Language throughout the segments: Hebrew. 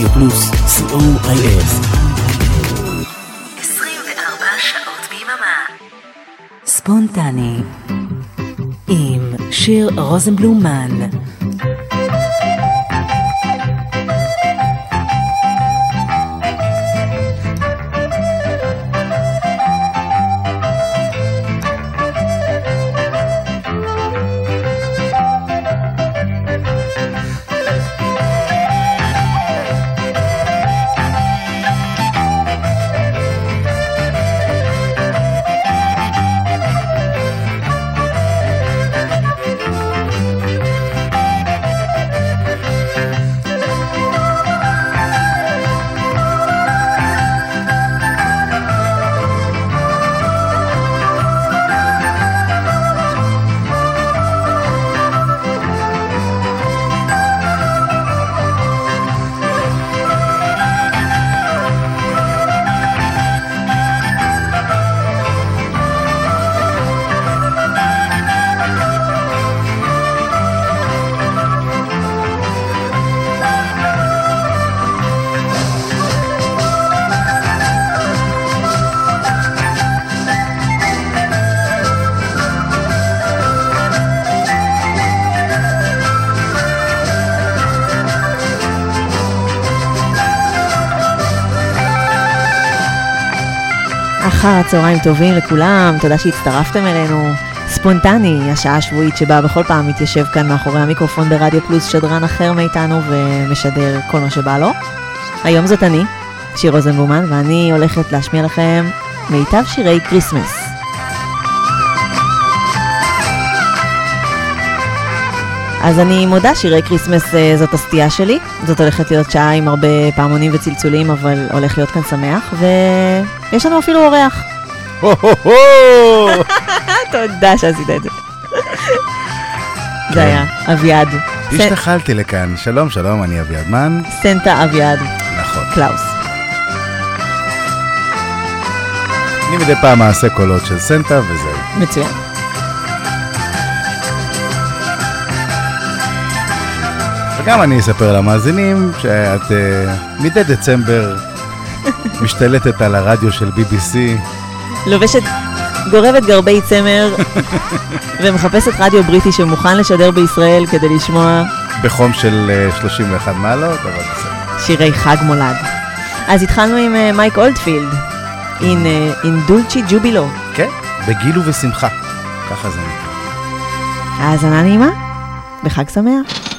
רדיו פלוס, co.il 24 שעות ביממה. ספונטני. עם שיר רוזנבלומן אחר הצהריים טובים לכולם, תודה שהצטרפתם אלינו. ספונטני, השעה השבועית שבה בכל פעם מתיישב כאן מאחורי המיקרופון ברדיו פלוס שדרן אחר מאיתנו ומשדר כל מה שבא לו. היום זאת אני, שיר רוזנבלומן, ואני הולכת להשמיע לכם מיטב שירי כריסמס. אז אני מודה, שירי כריסמס אה, זאת הסטייה שלי. זאת הולכת להיות שעה עם הרבה פעמונים וצלצולים, אבל הולך להיות כאן שמח, ויש לנו אפילו אורח. תודה שעשית את זה. זה היה אביעד. השתחלתי לכאן. שלום, שלום, אני אביעד מן. סנטה אביעד נכון. קלאוס. אני מדי פעם אעשה קולות של סנטה וזהו. מצוין. וגם אני אספר למאזינים שאת אה, מדי דצמבר משתלטת על הרדיו של BBC. לובשת, גורבת גרבי צמר ומחפשת רדיו בריטי שמוכן לשדר בישראל כדי לשמוע בחום של אה, 31 מעלות, אבל בסדר. שירי חג מולד. אז התחלנו עם אה, מייק אולדפילד, אה, in דולצ'י ג'ובילו. כן, בגיל ובשמחה. ככה זה נקרא. האזנה נעימה, וחג שמח.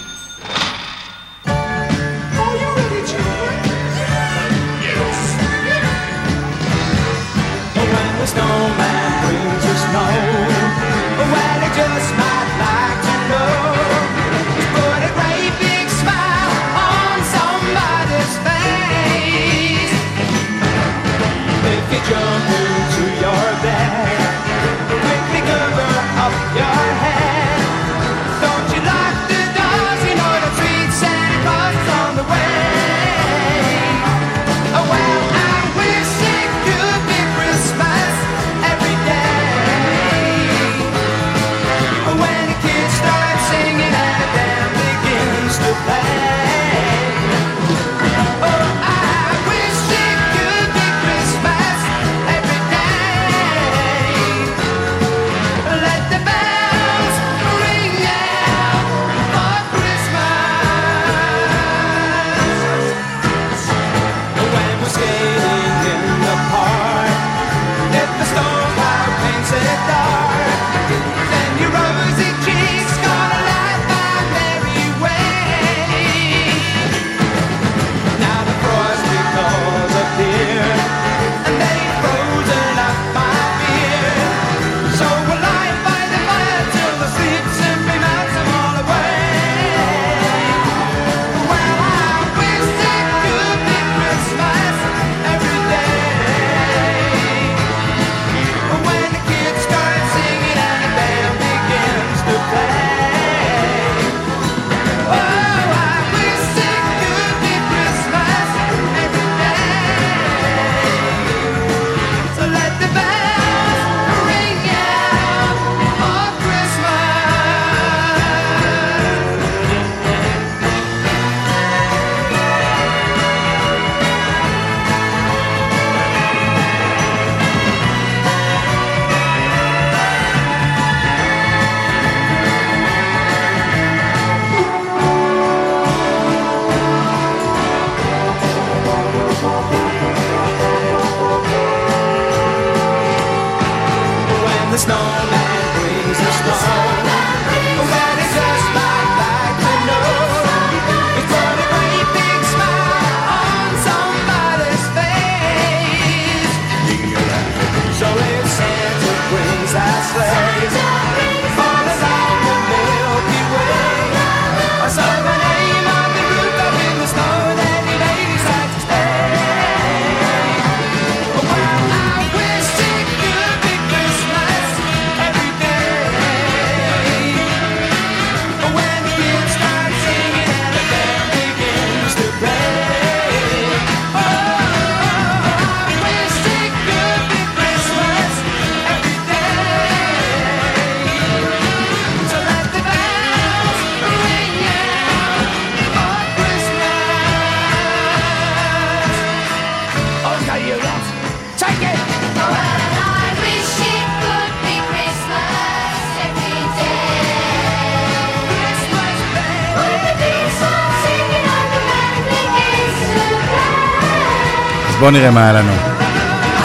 בואו נראה מה היה לנו.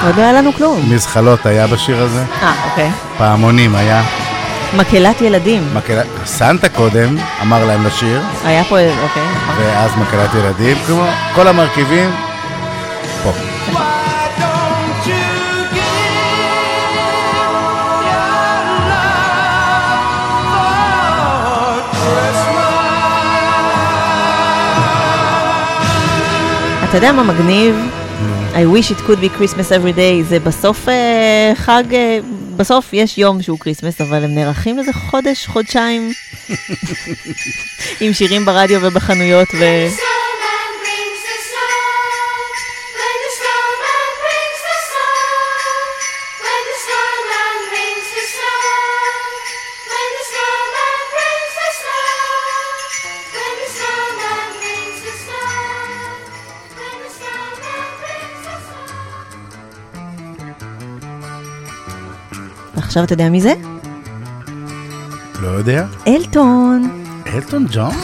עוד לא היה לנו כלום. מזחלות היה בשיר הזה. אה, אוקיי. פעמונים היה. מקהלת ילדים. מקהלת... סנטה קודם אמר להם לשיר. היה פה, אוקיי, נכון. ואז מקהלת ילדים, כמו כל המרכיבים, פה. אתה יודע מה מגניב? I wish it could be Christmas every day, זה בסוף uh, חג, uh, בסוף יש יום שהוא Christmas, אבל הם נערכים לזה חודש, חודשיים, עם שירים ברדיו ובחנויות. ו... עכשיו אתה יודע מי זה? לא יודע. אלטון. אלטון ג'ון?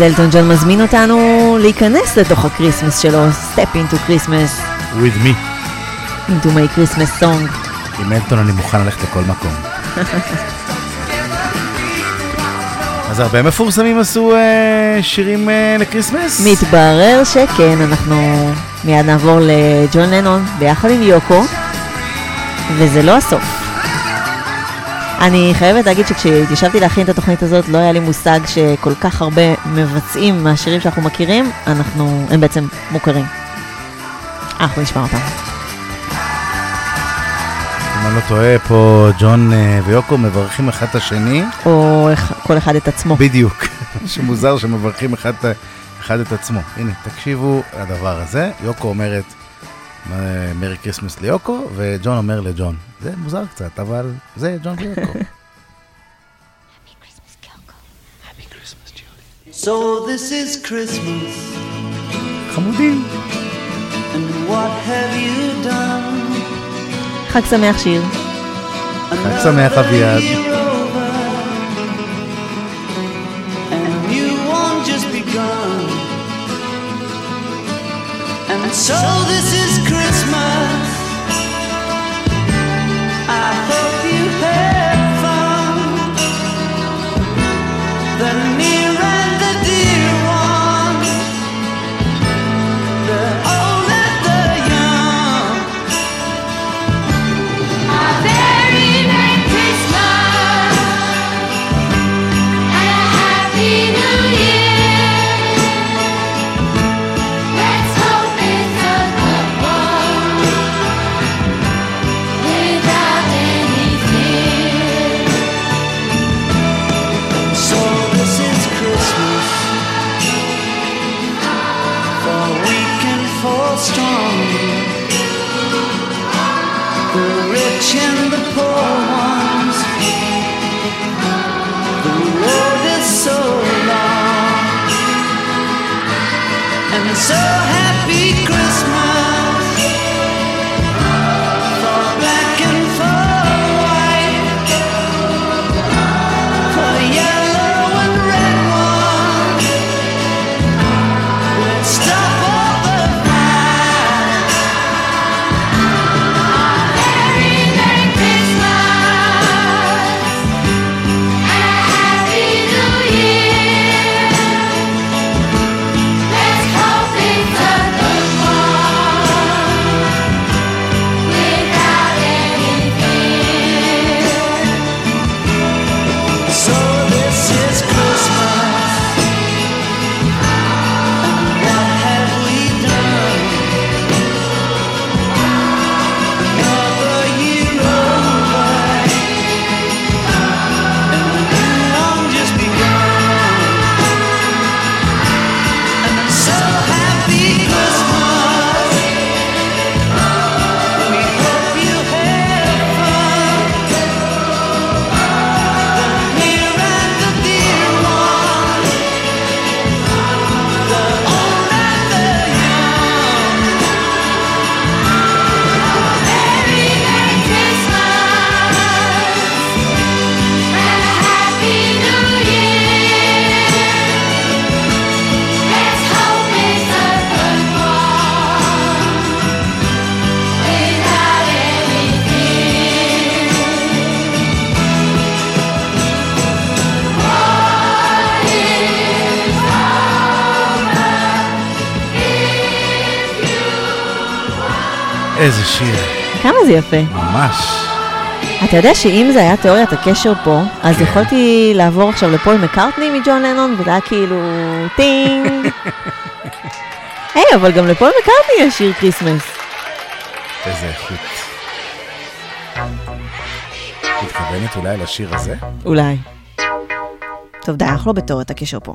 אז אלטון ג'ון מזמין אותנו להיכנס לתוך הכריסמס שלו, Step into Christmas. With me. into my Christmas song. עם אלטון אני מוכן ללכת לכל מקום. אז הרבה מפורסמים עשו אה, שירים אה, לכריסמס? מתברר שכן, אנחנו מיד נעבור לג'ון לנון ביחד עם יוקו, וזה לא הסוף. אני חייבת להגיד שכשהתיישבתי להכין את התוכנית הזאת, לא היה לי מושג שכל כך הרבה מבצעים מהשירים שאנחנו מכירים, אנחנו, הם בעצם מוכרים. אה, אנחנו נשמע אותם. אם אני לא טועה, פה ג'ון אה, ויוקו מברכים אחד את השני. או כל אחד את עצמו. בדיוק. שמוזר שמברכים אחד, אחד את עצמו. הנה, תקשיבו לדבר הזה. יוקו אומרת... Merry Christmas ליוקו, וג'ון אומר לג'ון. זה מוזר קצת, אבל זה ג'ון ויוקו. So this is Christmas, חמודים. and what have you done? חג שמח שיר. חג שמח אביעד. Year over, and new one just begun. And so this is איזה שיר, כמה זה יפה. ממש. אתה יודע שאם זה היה תיאוריית הקשר פה, אז כן. יכולתי לעבור עכשיו לפול מקארטני מג'ון לנון, וזה היה כאילו טינג. היי, אבל גם לפול מקארטני יש שיר כריסמס. איזה איכות. מתכוונת אולי לשיר הזה? אולי. טוב, די, אנחנו לא בתיאוריית הקשר פה.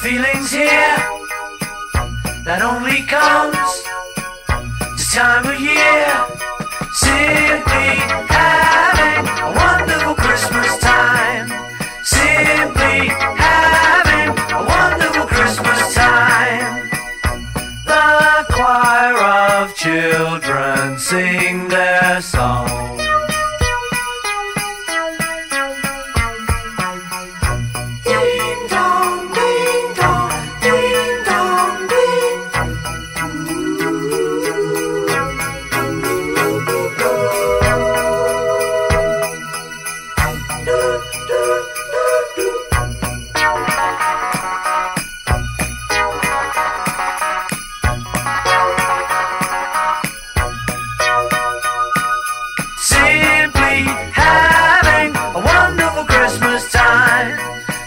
feeling's here. That only comes this time of year. Simply having a wonderful Christmas time. Simply having a wonderful Christmas time. The choir of children sing their song.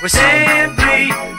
We're simply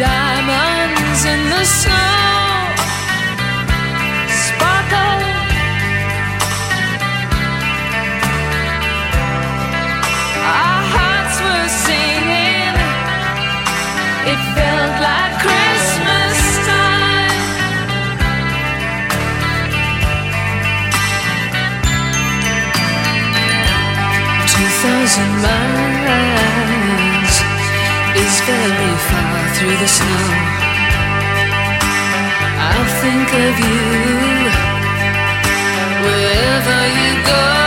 diamonds in the snow sparkle. Our hearts were singing, it felt like Christmas time. Two thousand miles is very through the snow. I'll think of you wherever you go.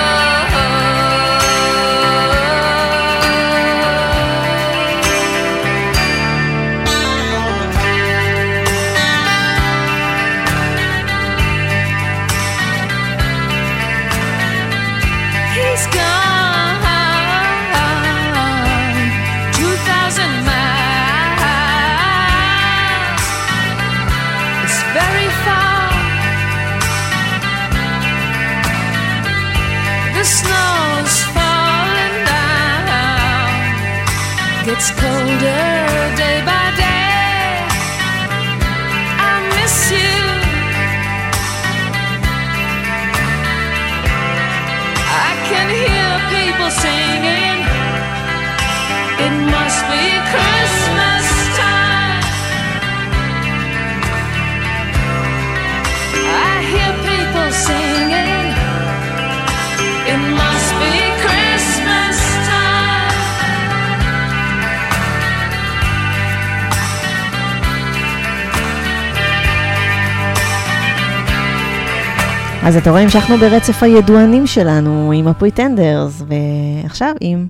אז אתה רואה, המשכנו ברצף הידוענים שלנו עם הפריטנדרס, ועכשיו עם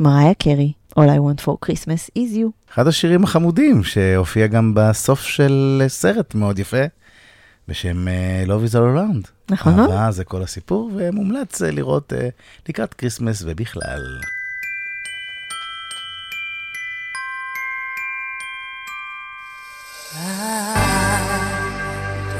מריה קרי, All I want for Christmas is you. אחד השירים החמודים שהופיע גם בסוף של סרט מאוד יפה, בשם אה, Love is all around. נכון. אהבה זה כל הסיפור, ומומלץ אה, לראות אה, לקראת כריסמס ובכלל.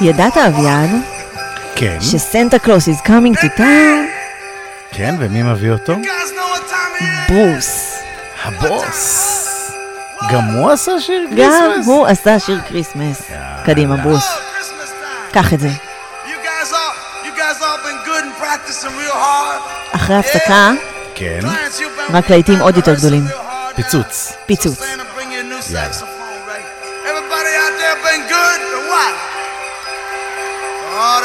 ידעת, אביעד? כן. שסנטה קלוס is coming to town? כן, ומי מביא אותו? ברוס. הבוס. גם הוא עשה שיר כריסמס? גם הוא עשה שיר כריסמס. קדימה, ברוס. קח את זה. אחרי הפסקה, כן. רק להיטים עוד יותר גדולים. פיצוץ. פיצוץ. יאללה.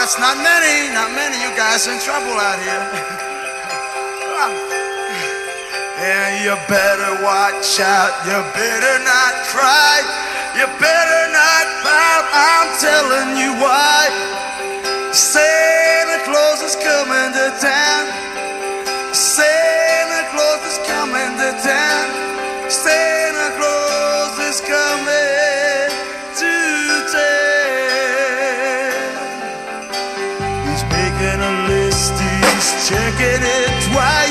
That's not many, not many. You guys in trouble out here. and you better watch out. You better not cry. You better not pout. I'm telling you why. Santa Claus is coming to town. Santa Claus is coming to town. Santa Check it, twice.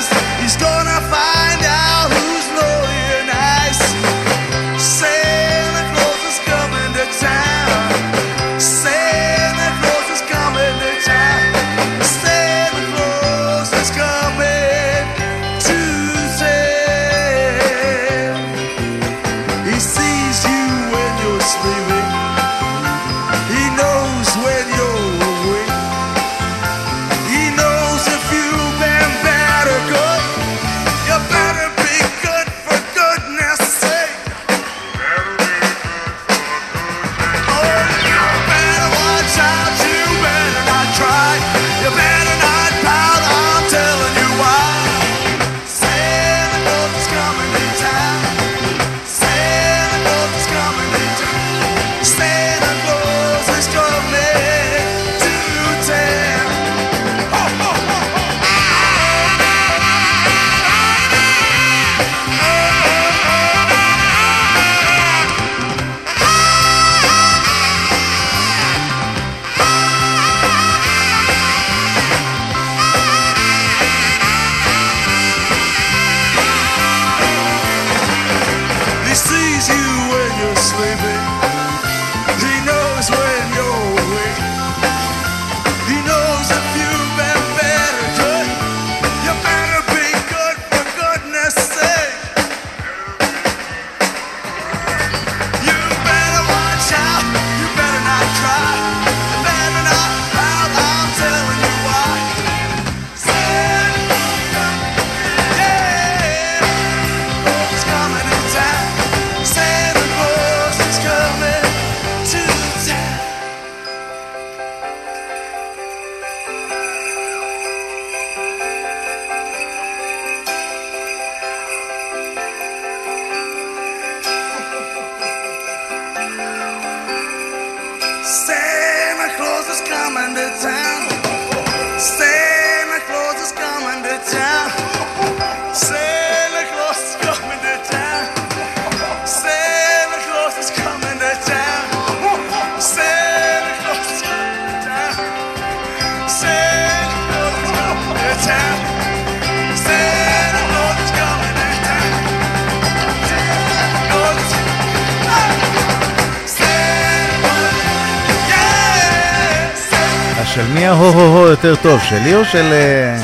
של מי ההו-הו-הו יותר טוב, שלי או של אה,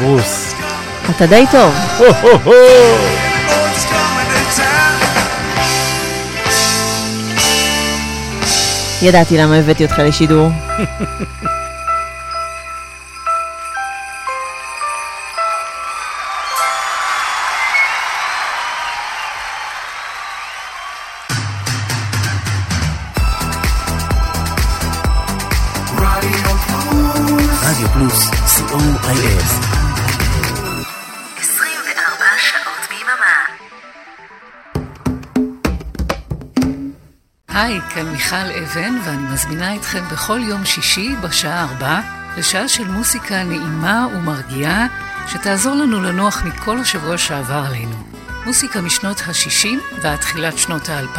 ברוס? אתה די טוב. הו-הו-הו! ידעתי למה הבאתי אותך לשידור. מיכל אבן, ואני מזמינה אתכם בכל יום שישי בשעה ארבע לשעה של מוסיקה נעימה ומרגיעה, שתעזור לנו לנוח מכל השבוע שעבר עלינו. מוסיקה משנות ה-60 ועד תחילת שנות ה-2000,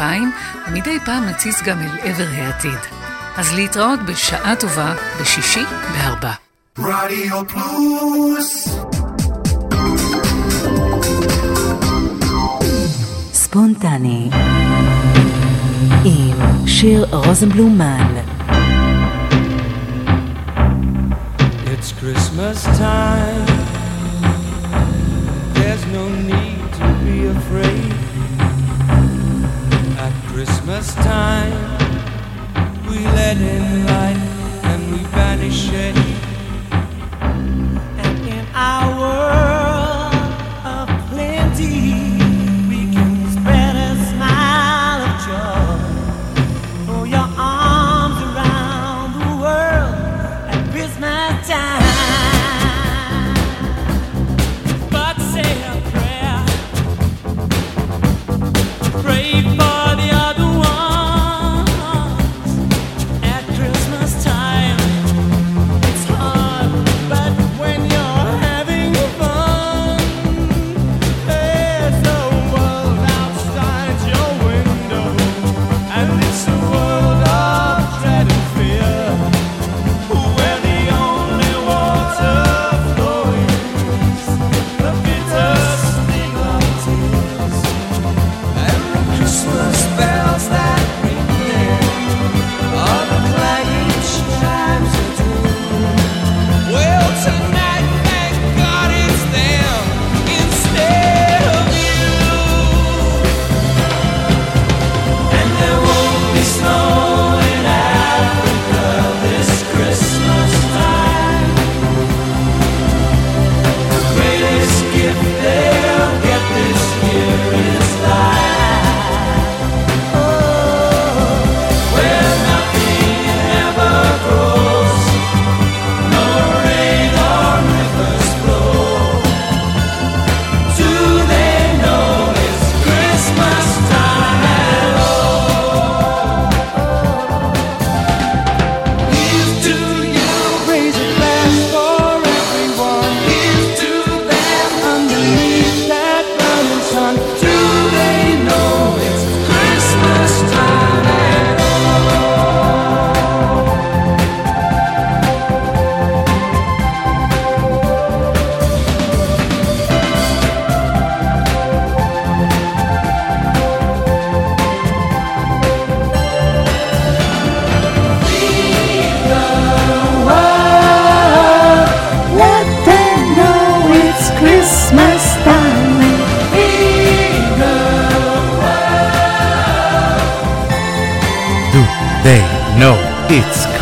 ומדי פעם נציץ גם אל עבר העתיד. אז להתראות בשעה טובה בשישי בארבע. רדיו פלוס ספונטני עם שיר רוזנבלומן It's Christmas time. There's no need to be afraid. At Christmas time, we let in light and we banish shade.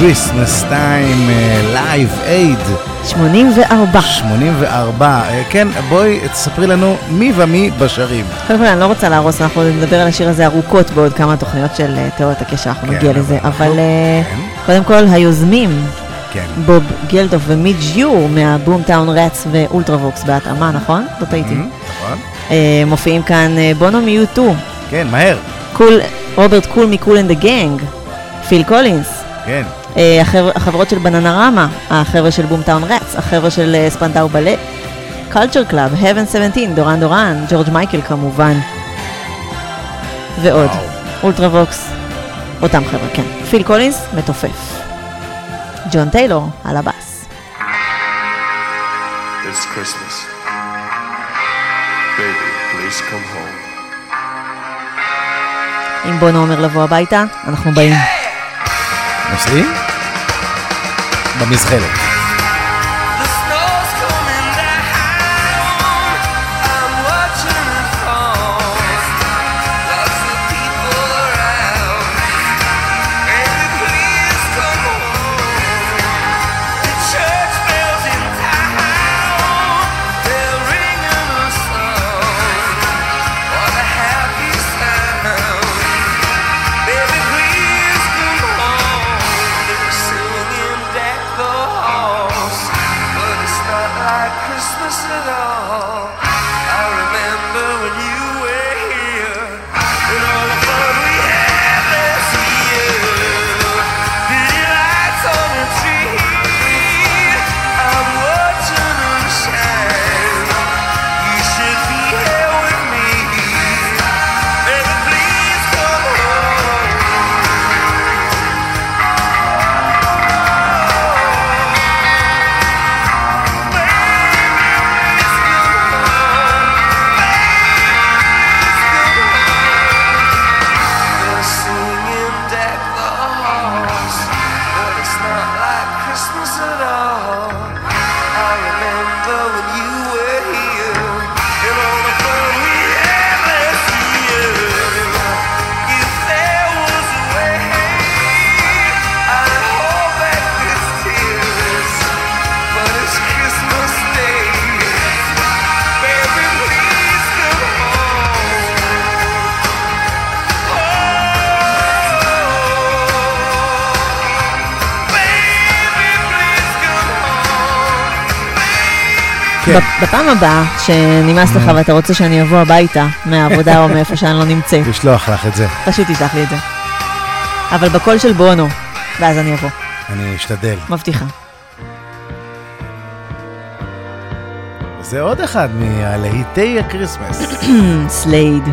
Christmas time, אה, Live Aid 84. 84. אה, כן, בואי תספרי לנו מי ומי בשרים. קודם כל, אני לא רוצה להרוס, אנחנו נדבר על השיר הזה ארוכות בעוד כמה תוכניות של אה, תיאוריית הקשר, אנחנו כן, נגיע אבל לזה. אבל אה, כן. קודם כל, היוזמים, כן. בוב גלדוף ומידג' יור מה Boomtown Rats ואולטרווקס בהתאמה, נכון? לא טעיתי. נכון? אה, מופיעים כאן בונו מיוטו, כן, מהר. קול, רוברט קול מקול אנד גנג, פיל קולינס, כן. אה, החבר- החברות של בננרמה, החבר'ה של Boomtown Rats, החבר'ה של ספנדאו בלט, קולצ'ר קלאב, Heaven 17, דורן דורן, ג'ורג' מייקל כמובן, ועוד. וואו. אולטרווקס, אותם חבר'ה, כן. פיל קולינס, מתופף. ג'ון טיילור, על הבאס. It's Christmas. Baby, please come home. אם בונו אומר לבוא הביתה, אנחנו באים. נוסעים? במזחלת. כן. בפעם הבאה שנמאס לך אה. ואתה רוצה שאני אבוא הביתה מהעבודה או מאיפה שאני לא נמצאת. לשלוח לך את זה. פשוט תשלח לי את זה. אבל בקול של בונו, ואז אני אבוא. אני אשתדל. מבטיחה. זה עוד אחד מהלהיטי הכריסמס. סלייד.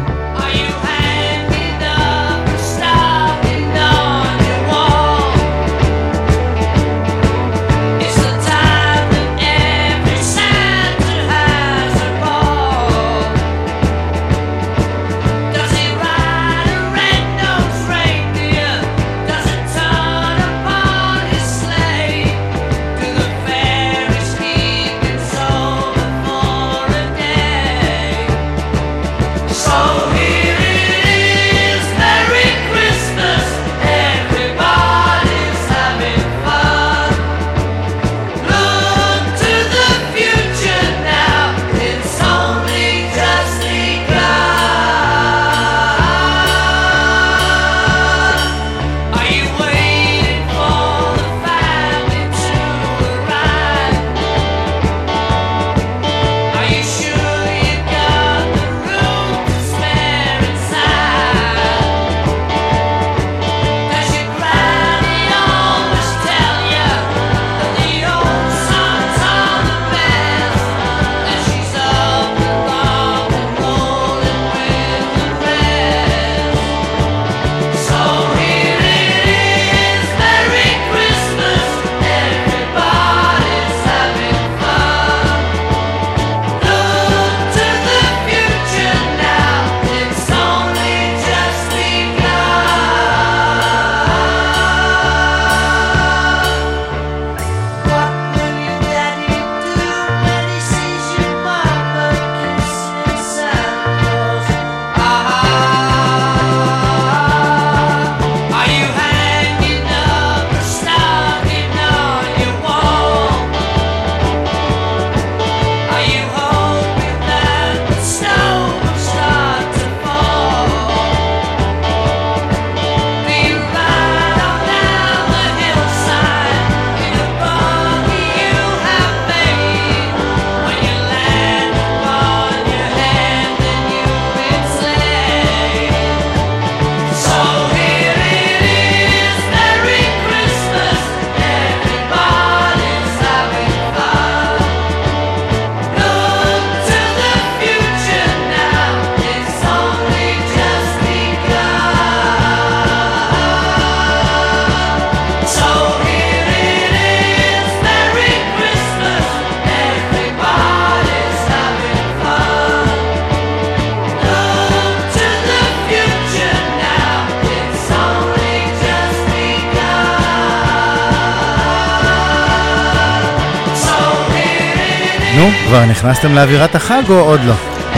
נכנסתם לאווירת החג או עוד לא?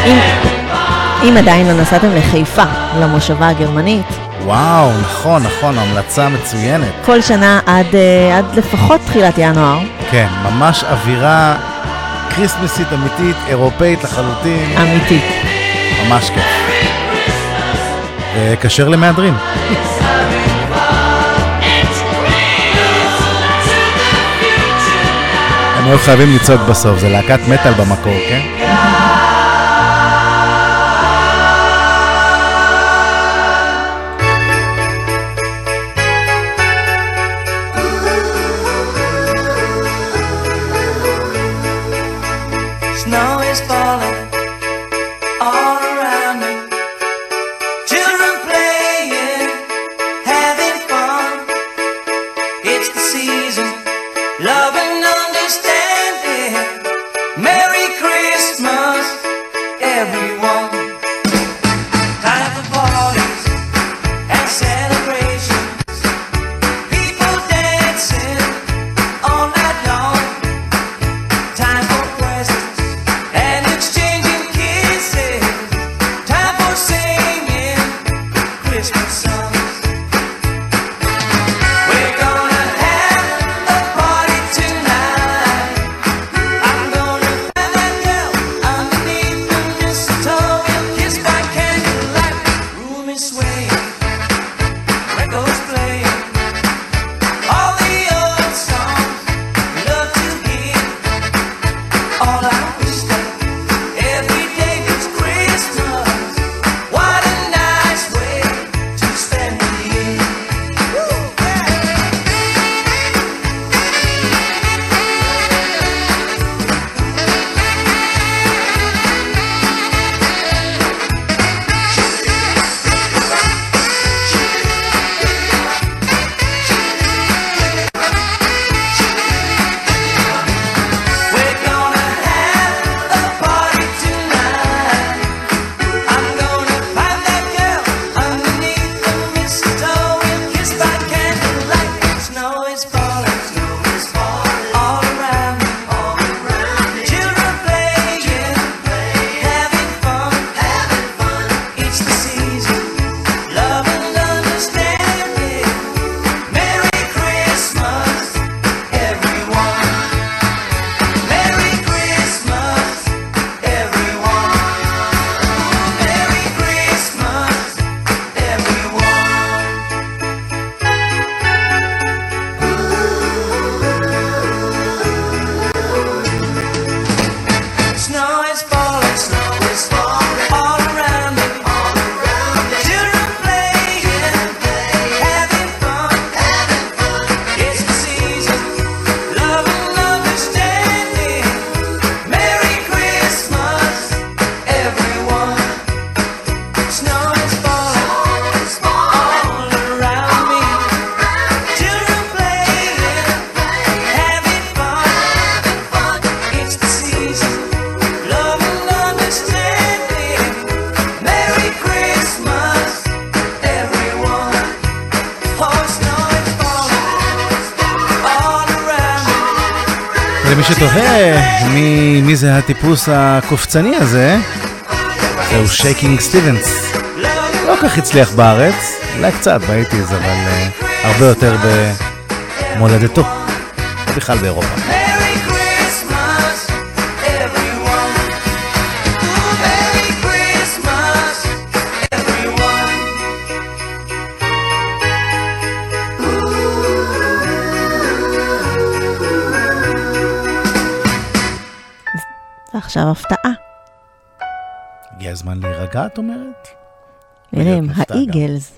אם, אם עדיין לא נסעתם לחיפה, למושבה הגרמנית. וואו, נכון, נכון, המלצה מצוינת. כל שנה עד, uh, עד לפחות תחילת ינואר. כן, ממש אווירה כריסמסית אמיתית, אירופאית לחלוטין. אמיתית. ממש כיף. וכשר למהדרין. Yes. הם היו חייבים לצעוק בסוף, זה להקת מטאל במקור, כן? זה הטיפוס הקופצני הזה, זהו שייקינג סטיבנס. לא כל כך הצליח בארץ, אולי קצת באייטיז, אבל אה, הרבה יותר במולדתו, בכלל באירופה. ועכשיו הפתעה. הגיע הזמן להירגע, את אומרת? מופתע גם. האיגלס.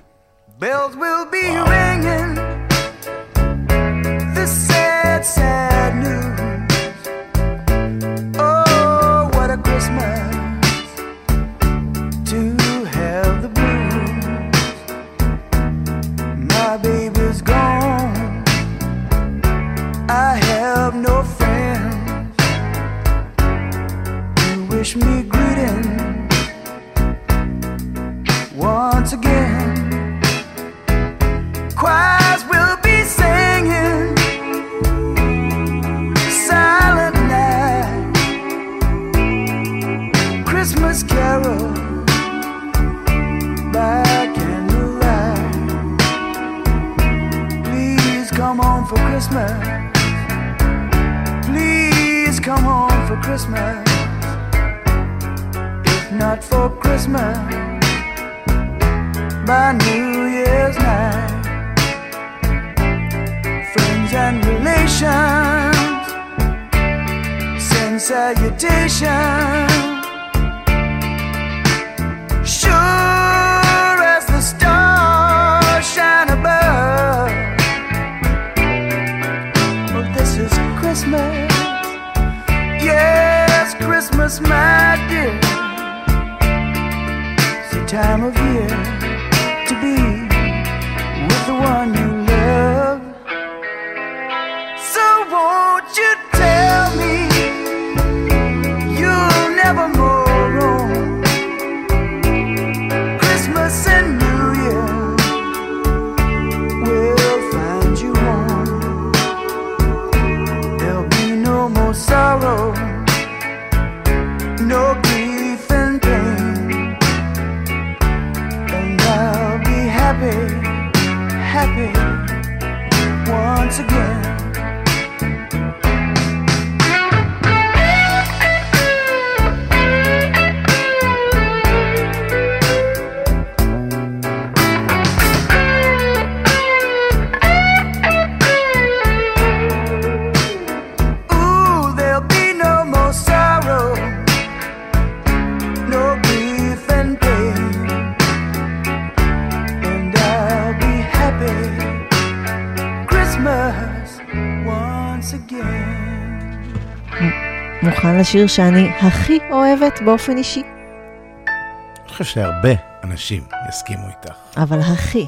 לשיר שאני הכי אוהבת באופן אישי, אני חושב שהרבה אנשים יסכימו איתך. אבל הכי.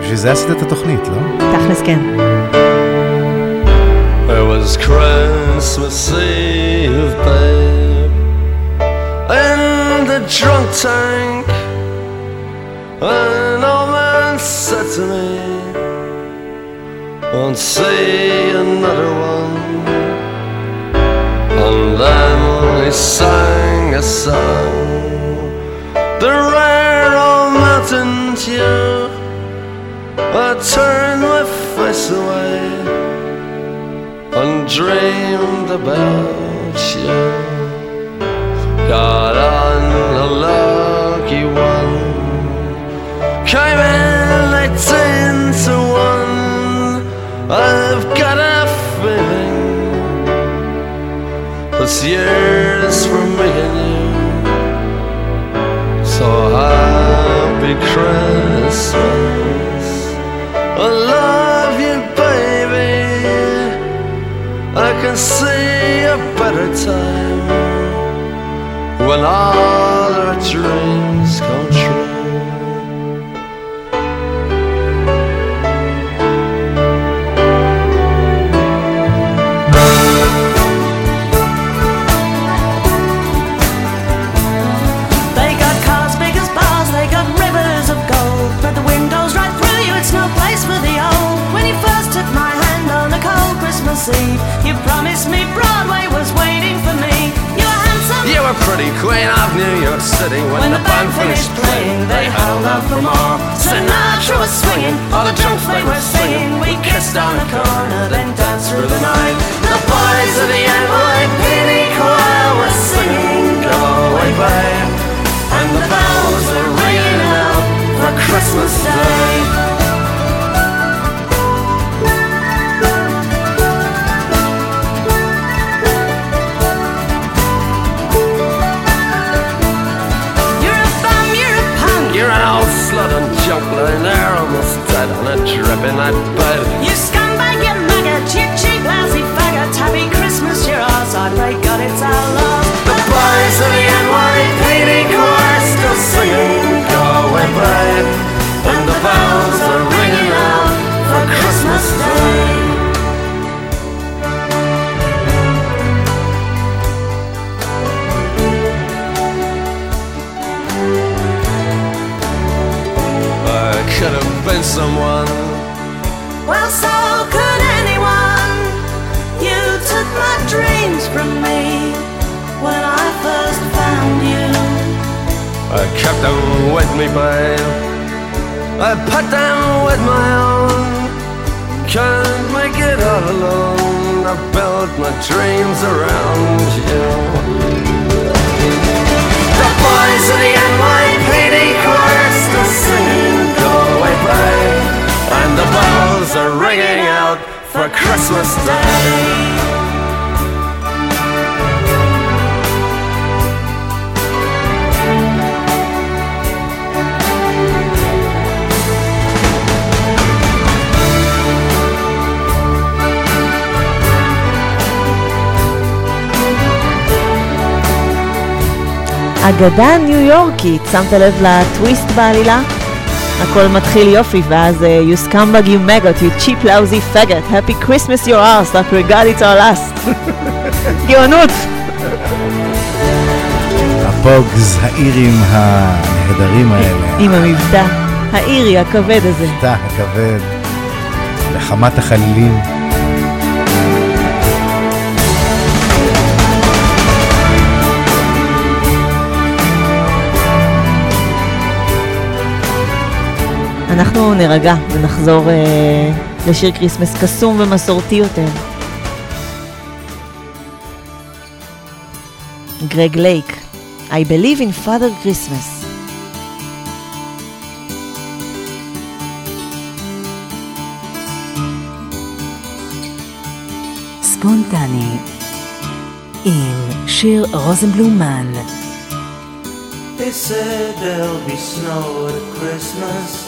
בשביל זה עשית את התוכנית, לא? תכלס כן. It was Christmas Eve, babe, in the drunk tank. An old man said to me, Won't see another one. And then he sang a song, the rare old mountain tune. I turned my face away and dreamed about you. Got on a lucky one, came in this year's me and you. So happy Christmas. I love you, baby. I can see a better time when all our dreams אגדה ניו יורקית, שמת לב לטוויסט בעלילה? הכל מתחיל יופי, ואז אה, you scumbag you maggot, you cheap lousy faggot, happy Christmas your ass, that we got it our last. גאונות! הפוגס האירים הנהדרים האלה. עם המבטא האירי הכבד הזה. המבטא הכבד, לחמת החלילים. אנחנו נירגע ונחזור אה, לשיר כריסמס קסום ומסורתי יותר. גרג לייק, I believe in Father Christmas. ספונטני עם שיר רוזנבלומן. They said there'll be snow at Christmas.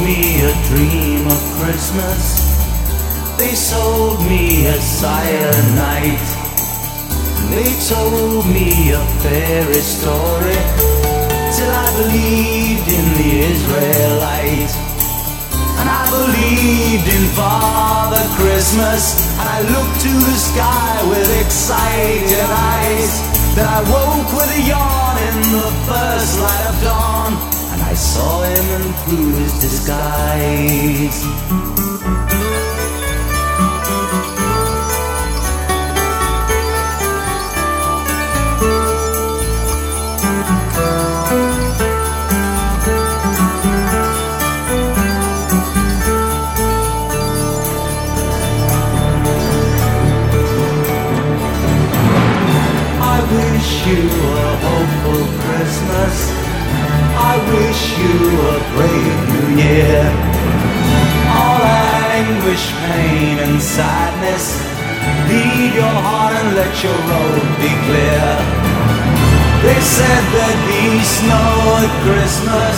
Me a dream of Christmas. They sold me a cyanide. They told me a fairy story till I believed in the Israelite. And I believed in Father Christmas. And I looked to the sky with excited eyes. Then I woke with a yawn in the first light of dawn. Saw him through his disguise. I wish you a hopeful Christmas. Wish you a brave new year. All anguish, pain, and sadness. Leave your heart and let your road be clear. They said there'd be snow at Christmas.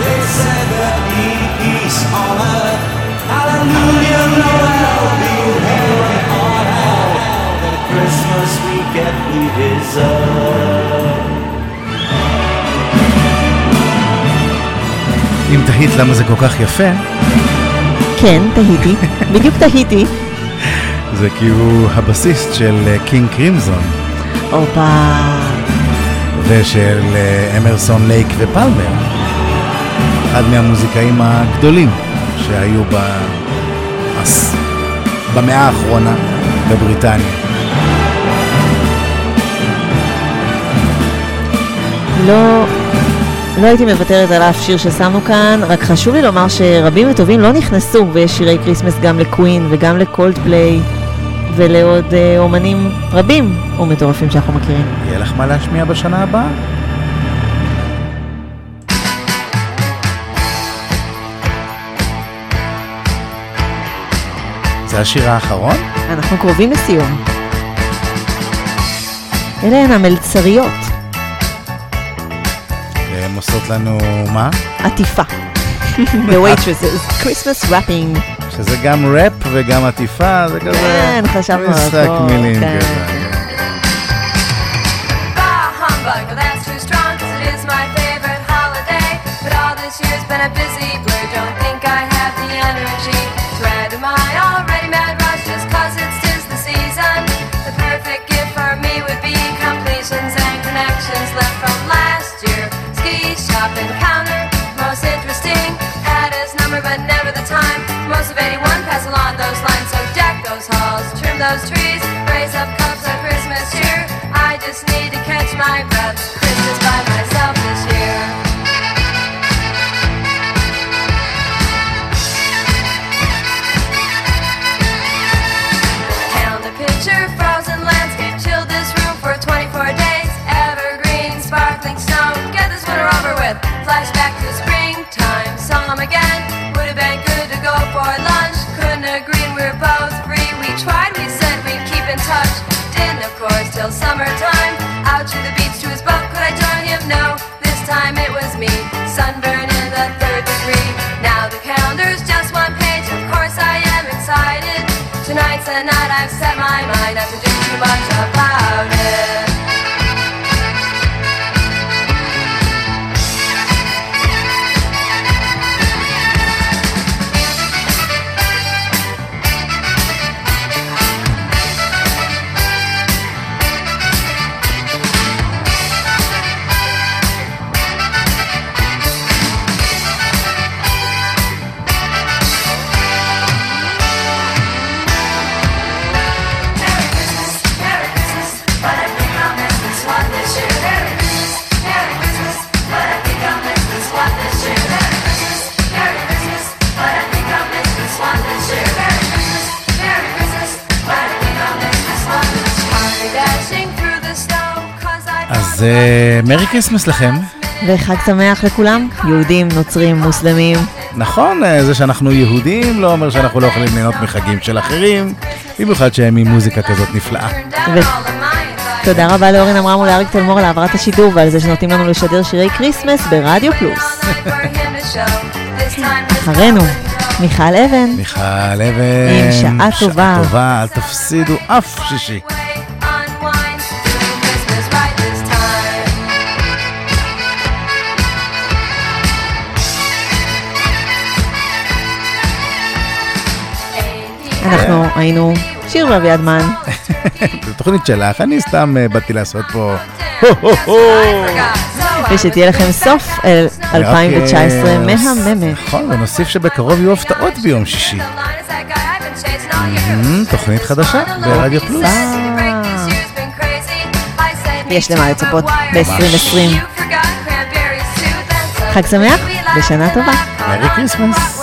They said there'd be peace on earth. Hallelujah, Noel, be תהית למה זה כל כך יפה, כן, תהיתי. בדיוק תהיתי. זה כי הוא הבסיסט של אה, קינג קרימזון הופה. ושל אה, אמרסון לייק ופלמר. אחד מהמוזיקאים הגדולים שהיו במס... במאה האחרונה בבריטניה. לא, לא הייתי מוותרת על אף שיר ששמנו כאן, רק חשוב לי לומר שרבים וטובים לא נכנסו, ויש שירי כריסמס גם לקווין וגם לקולד פליי ולעוד אה, אומנים רבים ומטורפים שאנחנו מכירים. יהיה לך מה להשמיע בשנה הבאה? זה השיר האחרון? אנחנו קרובים לסיום. אלה הן המלצריות, עושות לנו מה? עטיפה. The waitresses, Christmas wrapping. שזה גם ראפ וגם עטיפה, זה כזה... כן, חשבנו על משחק מילים כן. כזה. Year's been a busy those trees, raise up cups of Christmas cheer. I just need to catch my breath. Summertime. אז אה, Merry Christmas לכם. וחג שמח לכולם, יהודים, נוצרים, מוסלמים. נכון, אה, זה שאנחנו יהודים לא אומר שאנחנו לא יכולים ליהנות מחגים של אחרים, במיוחד שהם עם מוזיקה כזאת נפלאה. תודה רבה לאורן עמרם ולאריק תלמור על העברת השידור ועל זה שנותנים לנו לשדר שירי כריסמס ברדיו פלוס. אחרינו, מיכל אבן. מיכל אבן. עם שעה טובה. שעה טובה, אל תפסידו אף שישי. אנחנו היינו שיר ואביעדמן. זו תוכנית שלך, אני סתם אה, באתי לעשות פה הו-הו-הו. ושתהיה לכם סוף אל 2019 ורק, אה, מהממת. נכון, ונוסיף שבקרוב יהיו הפתעות ביום שישי. אמ, תוכנית חדשה ברדיו פלוס. יש למה לצפות ב-2020. חג שמח ושנה טובה. מרי כריסמס.